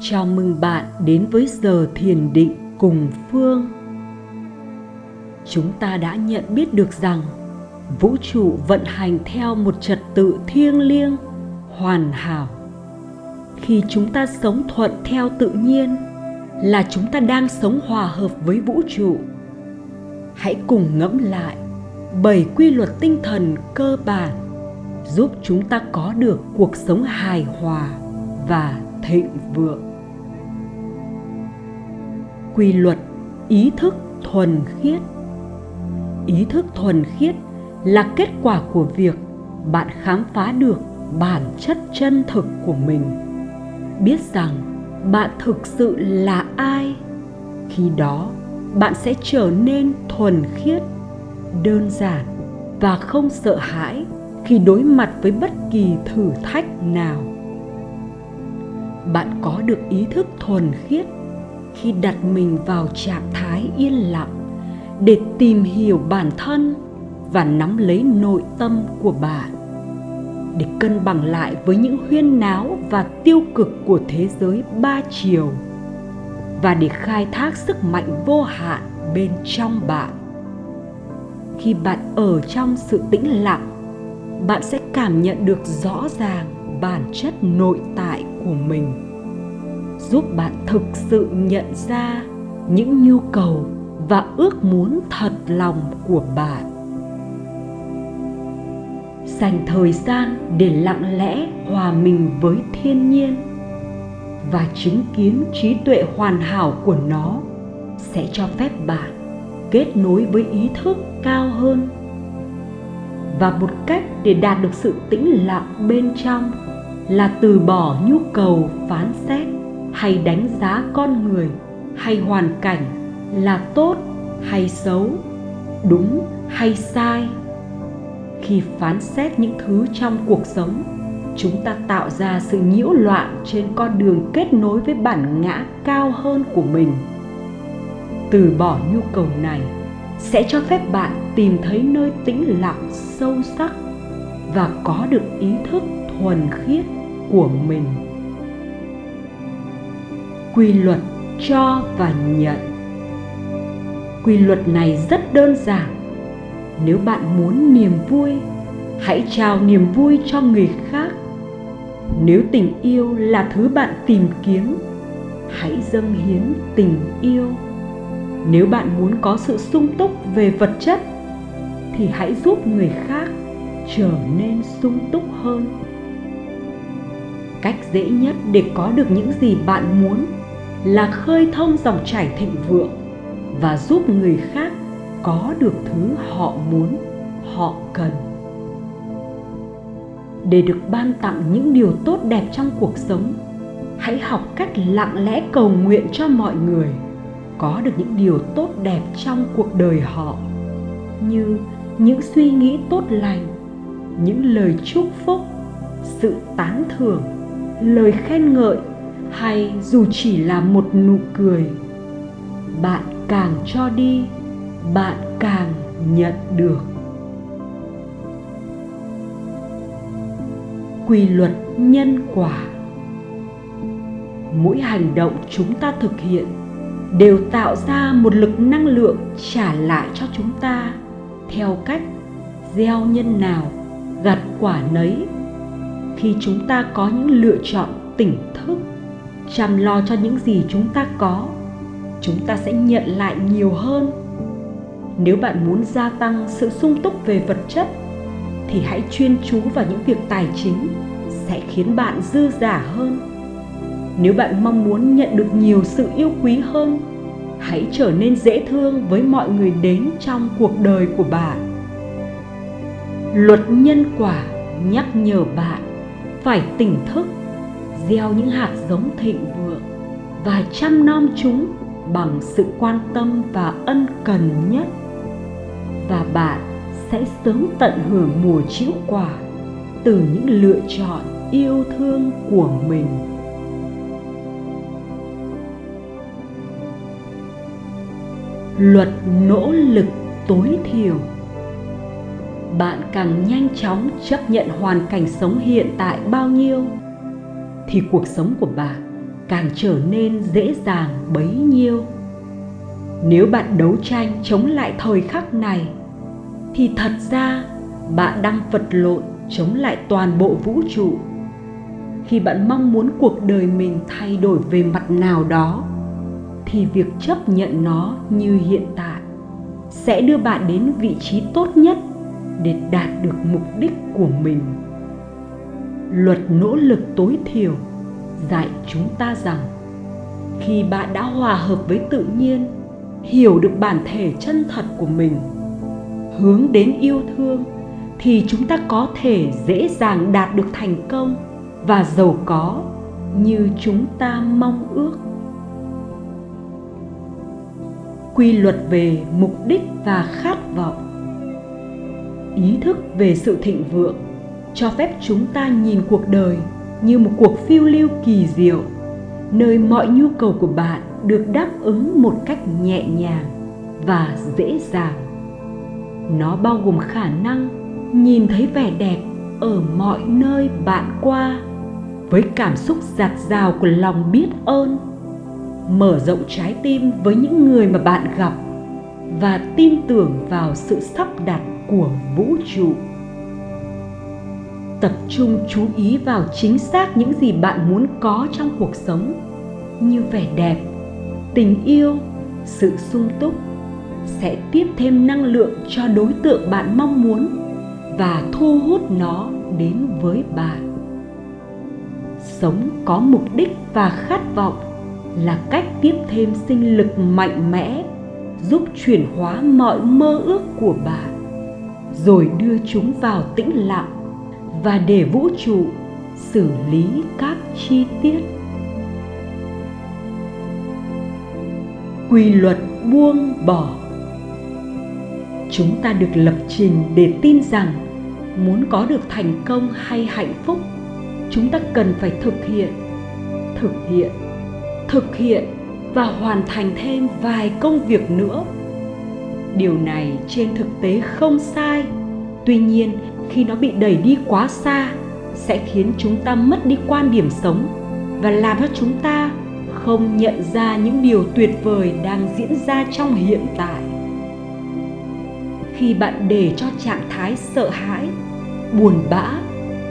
Chào mừng bạn đến với giờ thiền định cùng Phương. Chúng ta đã nhận biết được rằng vũ trụ vận hành theo một trật tự thiêng liêng, hoàn hảo. Khi chúng ta sống thuận theo tự nhiên là chúng ta đang sống hòa hợp với vũ trụ. Hãy cùng ngẫm lại bảy quy luật tinh thần cơ bản giúp chúng ta có được cuộc sống hài hòa và thịnh vượng quy luật, ý thức thuần khiết. Ý thức thuần khiết là kết quả của việc bạn khám phá được bản chất chân thực của mình. Biết rằng bạn thực sự là ai, khi đó bạn sẽ trở nên thuần khiết, đơn giản và không sợ hãi khi đối mặt với bất kỳ thử thách nào. Bạn có được ý thức thuần khiết khi đặt mình vào trạng thái yên lặng để tìm hiểu bản thân và nắm lấy nội tâm của bạn để cân bằng lại với những huyên náo và tiêu cực của thế giới ba chiều và để khai thác sức mạnh vô hạn bên trong bạn khi bạn ở trong sự tĩnh lặng, bạn sẽ cảm nhận được rõ ràng bản chất nội tại của mình giúp bạn thực sự nhận ra những nhu cầu và ước muốn thật lòng của bạn. Dành thời gian để lặng lẽ hòa mình với thiên nhiên và chứng kiến trí tuệ hoàn hảo của nó sẽ cho phép bạn kết nối với ý thức cao hơn. Và một cách để đạt được sự tĩnh lặng bên trong là từ bỏ nhu cầu phán xét hay đánh giá con người, hay hoàn cảnh là tốt hay xấu, đúng hay sai. Khi phán xét những thứ trong cuộc sống, chúng ta tạo ra sự nhiễu loạn trên con đường kết nối với bản ngã cao hơn của mình. Từ bỏ nhu cầu này sẽ cho phép bạn tìm thấy nơi tĩnh lặng sâu sắc và có được ý thức thuần khiết của mình quy luật cho và nhận. Quy luật này rất đơn giản. Nếu bạn muốn niềm vui, hãy trao niềm vui cho người khác. Nếu tình yêu là thứ bạn tìm kiếm, hãy dâng hiến tình yêu. Nếu bạn muốn có sự sung túc về vật chất, thì hãy giúp người khác trở nên sung túc hơn. Cách dễ nhất để có được những gì bạn muốn là khơi thông dòng chảy thịnh vượng và giúp người khác có được thứ họ muốn, họ cần. Để được ban tặng những điều tốt đẹp trong cuộc sống, hãy học cách lặng lẽ cầu nguyện cho mọi người có được những điều tốt đẹp trong cuộc đời họ, như những suy nghĩ tốt lành, những lời chúc phúc, sự tán thưởng, lời khen ngợi hay dù chỉ là một nụ cười, bạn càng cho đi, bạn càng nhận được. Quy luật nhân quả. Mỗi hành động chúng ta thực hiện đều tạo ra một lực năng lượng trả lại cho chúng ta theo cách gieo nhân nào, gặt quả nấy. Khi chúng ta có những lựa chọn tỉnh thức chăm lo cho những gì chúng ta có, chúng ta sẽ nhận lại nhiều hơn. Nếu bạn muốn gia tăng sự sung túc về vật chất, thì hãy chuyên chú vào những việc tài chính sẽ khiến bạn dư giả hơn. Nếu bạn mong muốn nhận được nhiều sự yêu quý hơn, hãy trở nên dễ thương với mọi người đến trong cuộc đời của bạn. Luật nhân quả nhắc nhở bạn phải tỉnh thức gieo những hạt giống thịnh vượng và chăm nom chúng bằng sự quan tâm và ân cần nhất. Và bạn sẽ sớm tận hưởng mùa chịu quả từ những lựa chọn yêu thương của mình. Luật nỗ lực tối thiểu. Bạn càng nhanh chóng chấp nhận hoàn cảnh sống hiện tại bao nhiêu thì cuộc sống của bạn càng trở nên dễ dàng bấy nhiêu. Nếu bạn đấu tranh chống lại thời khắc này, thì thật ra bạn đang vật lộn chống lại toàn bộ vũ trụ. Khi bạn mong muốn cuộc đời mình thay đổi về mặt nào đó, thì việc chấp nhận nó như hiện tại sẽ đưa bạn đến vị trí tốt nhất để đạt được mục đích của mình luật nỗ lực tối thiểu dạy chúng ta rằng khi bạn đã hòa hợp với tự nhiên, hiểu được bản thể chân thật của mình, hướng đến yêu thương, thì chúng ta có thể dễ dàng đạt được thành công và giàu có như chúng ta mong ước. Quy luật về mục đích và khát vọng. Ý thức về sự thịnh vượng cho phép chúng ta nhìn cuộc đời như một cuộc phiêu lưu kỳ diệu, nơi mọi nhu cầu của bạn được đáp ứng một cách nhẹ nhàng và dễ dàng. Nó bao gồm khả năng nhìn thấy vẻ đẹp ở mọi nơi bạn qua, với cảm xúc giạt rào của lòng biết ơn, mở rộng trái tim với những người mà bạn gặp và tin tưởng vào sự sắp đặt của vũ trụ tập trung chú ý vào chính xác những gì bạn muốn có trong cuộc sống. Như vẻ đẹp, tình yêu, sự sung túc sẽ tiếp thêm năng lượng cho đối tượng bạn mong muốn và thu hút nó đến với bạn. Sống có mục đích và khát vọng là cách tiếp thêm sinh lực mạnh mẽ, giúp chuyển hóa mọi mơ ước của bạn, rồi đưa chúng vào tĩnh lặng và để vũ trụ xử lý các chi tiết. Quy luật buông bỏ. Chúng ta được lập trình để tin rằng muốn có được thành công hay hạnh phúc, chúng ta cần phải thực hiện thực hiện thực hiện và hoàn thành thêm vài công việc nữa. Điều này trên thực tế không sai. Tuy nhiên khi nó bị đẩy đi quá xa sẽ khiến chúng ta mất đi quan điểm sống và làm cho chúng ta không nhận ra những điều tuyệt vời đang diễn ra trong hiện tại. Khi bạn để cho trạng thái sợ hãi, buồn bã,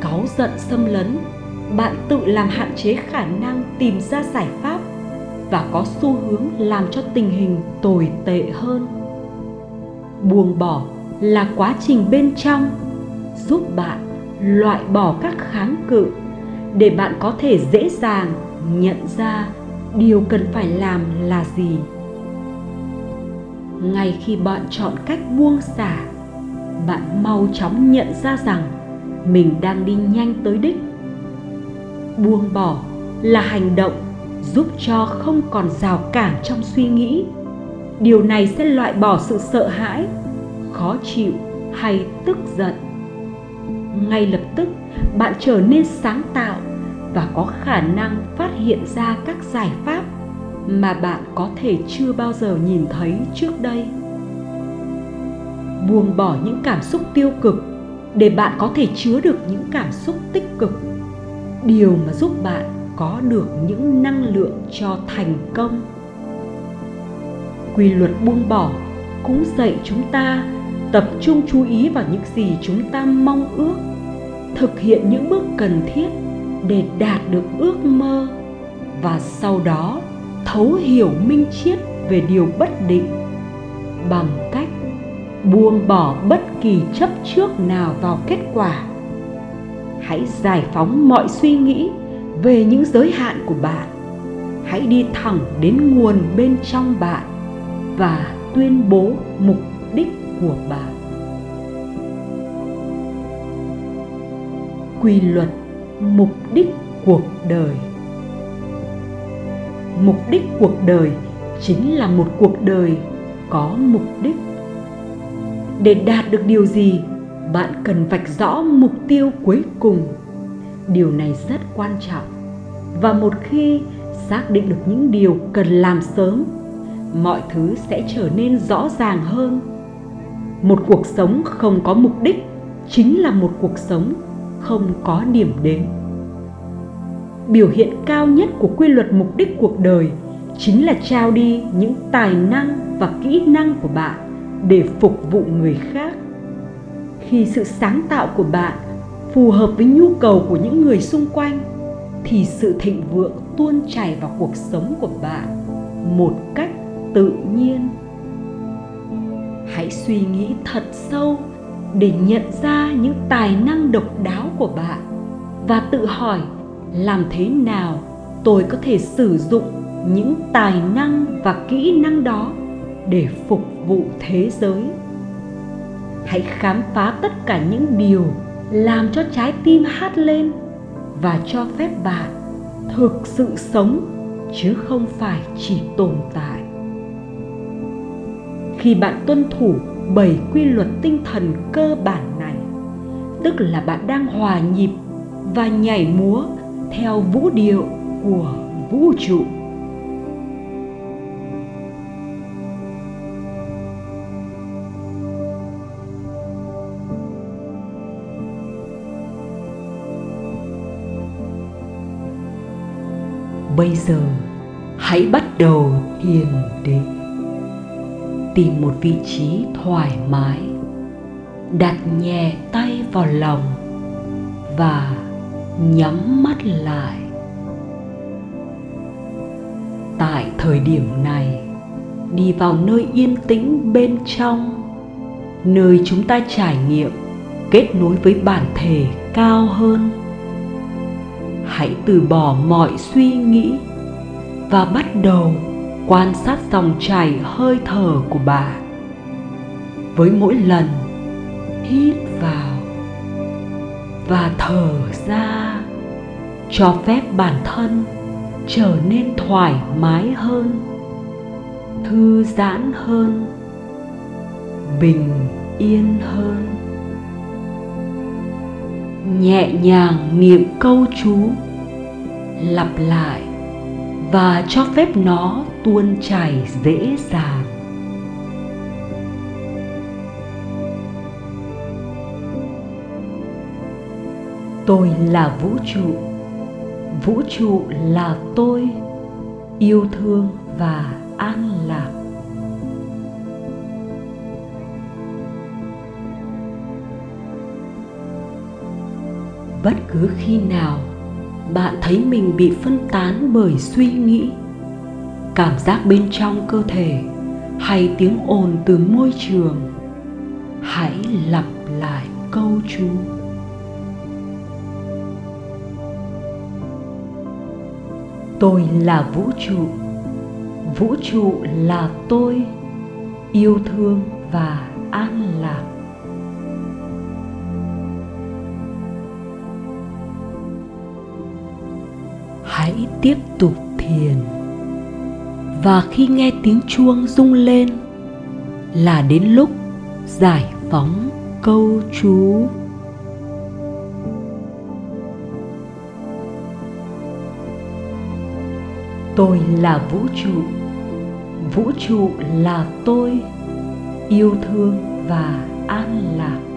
cáu giận xâm lấn, bạn tự làm hạn chế khả năng tìm ra giải pháp và có xu hướng làm cho tình hình tồi tệ hơn. Buông bỏ là quá trình bên trong giúp bạn loại bỏ các kháng cự để bạn có thể dễ dàng nhận ra điều cần phải làm là gì. Ngay khi bạn chọn cách buông xả, bạn mau chóng nhận ra rằng mình đang đi nhanh tới đích. Buông bỏ là hành động giúp cho không còn rào cản trong suy nghĩ. Điều này sẽ loại bỏ sự sợ hãi, khó chịu hay tức giận ngay lập tức, bạn trở nên sáng tạo và có khả năng phát hiện ra các giải pháp mà bạn có thể chưa bao giờ nhìn thấy trước đây. Buông bỏ những cảm xúc tiêu cực để bạn có thể chứa được những cảm xúc tích cực. Điều mà giúp bạn có được những năng lượng cho thành công. Quy luật buông bỏ cũng dạy chúng ta tập trung chú ý vào những gì chúng ta mong ước. Thực hiện những bước cần thiết để đạt được ước mơ. Và sau đó, thấu hiểu minh triết về điều bất định. Bằng cách buông bỏ bất kỳ chấp trước nào vào kết quả. Hãy giải phóng mọi suy nghĩ về những giới hạn của bạn. Hãy đi thẳng đến nguồn bên trong bạn và tuyên bố mục đích của bạn quy luật mục đích cuộc đời. Mục đích cuộc đời chính là một cuộc đời có mục đích. Để đạt được điều gì, bạn cần vạch rõ mục tiêu cuối cùng. Điều này rất quan trọng. Và một khi xác định được những điều cần làm sớm, mọi thứ sẽ trở nên rõ ràng hơn một cuộc sống không có mục đích chính là một cuộc sống không có điểm đến. Biểu hiện cao nhất của quy luật mục đích cuộc đời chính là trao đi những tài năng và kỹ năng của bạn để phục vụ người khác. Khi sự sáng tạo của bạn phù hợp với nhu cầu của những người xung quanh, thì sự thịnh vượng tuôn chảy vào cuộc sống của bạn một cách tự nhiên hãy suy nghĩ thật sâu để nhận ra những tài năng độc đáo của bạn và tự hỏi làm thế nào tôi có thể sử dụng những tài năng và kỹ năng đó để phục vụ thế giới. Hãy khám phá tất cả những điều làm cho trái tim hát lên và cho phép bạn thực sự sống chứ không phải chỉ tồn tại khi bạn tuân thủ bảy quy luật tinh thần cơ bản này, tức là bạn đang hòa nhịp và nhảy múa theo vũ điệu của vũ trụ. Bây giờ, hãy bắt đầu thiền định tìm một vị trí thoải mái, đặt nhẹ tay vào lòng và nhắm mắt lại. Tại thời điểm này, đi vào nơi yên tĩnh bên trong, nơi chúng ta trải nghiệm, kết nối với bản thể cao hơn, hãy từ bỏ mọi suy nghĩ và bắt đầu quan sát dòng chảy hơi thở của bạn với mỗi lần, hít vào và thở ra, cho phép bản thân trở nên thoải mái hơn, thư giãn hơn, bình yên hơn. Nhẹ nhàng niệm câu chú, lặp lại và cho phép nó tuôn chảy dễ dàng. Tôi là vũ trụ. Vũ trụ là tôi, yêu thương và an lạc. Bất cứ khi nào bạn thấy mình bị phân tán bởi suy nghĩ, cảm giác bên trong cơ thể hay tiếng ồn từ môi trường. Hãy lặp lại câu chú. Tôi là vũ trụ. Vũ trụ là tôi, yêu thương và an lạc. Tiếp tục thiền. Và khi nghe tiếng chuông rung lên, là đến lúc giải phóng câu chú. Tôi là vũ trụ vũ trụ là tôi, yêu thương và an lạc.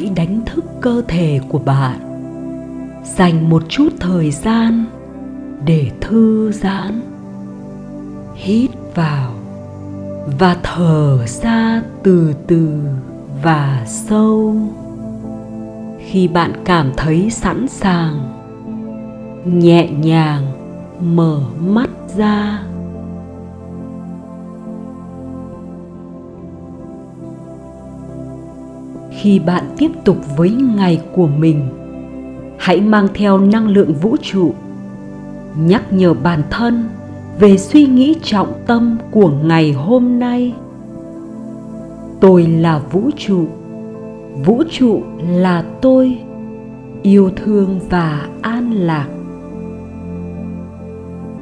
Hãy đánh thức cơ thể của bạn. Dành một chút thời gian để thư giãn. Hít vào và thở ra từ từ và sâu. Khi bạn cảm thấy sẵn sàng, nhẹ nhàng mở mắt ra. Khi bạn tiếp tục với ngày của mình. Hãy mang theo năng lượng vũ trụ. Nhắc nhở bản thân về suy nghĩ trọng tâm của ngày hôm nay. Tôi là vũ trụ. Vũ trụ là tôi. Yêu thương và an lạc.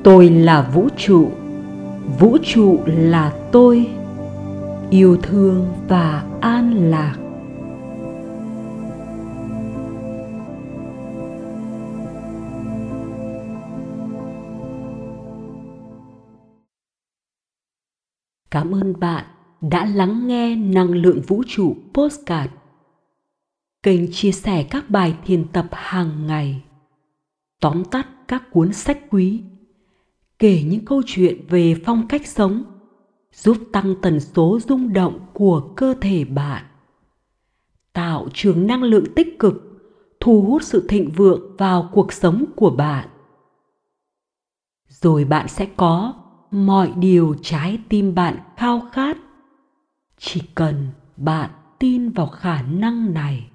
Tôi là vũ trụ. Vũ trụ là tôi. Yêu thương và an lạc. Cảm ơn bạn đã lắng nghe Năng lượng vũ trụ Postcard. Kênh chia sẻ các bài thiền tập hàng ngày. Tóm tắt các cuốn sách quý. Kể những câu chuyện về phong cách sống giúp tăng tần số rung động của cơ thể bạn. Tạo trường năng lượng tích cực, thu hút sự thịnh vượng vào cuộc sống của bạn. Rồi bạn sẽ có mọi điều trái tim bạn khao khát. Chỉ cần bạn tin vào khả năng này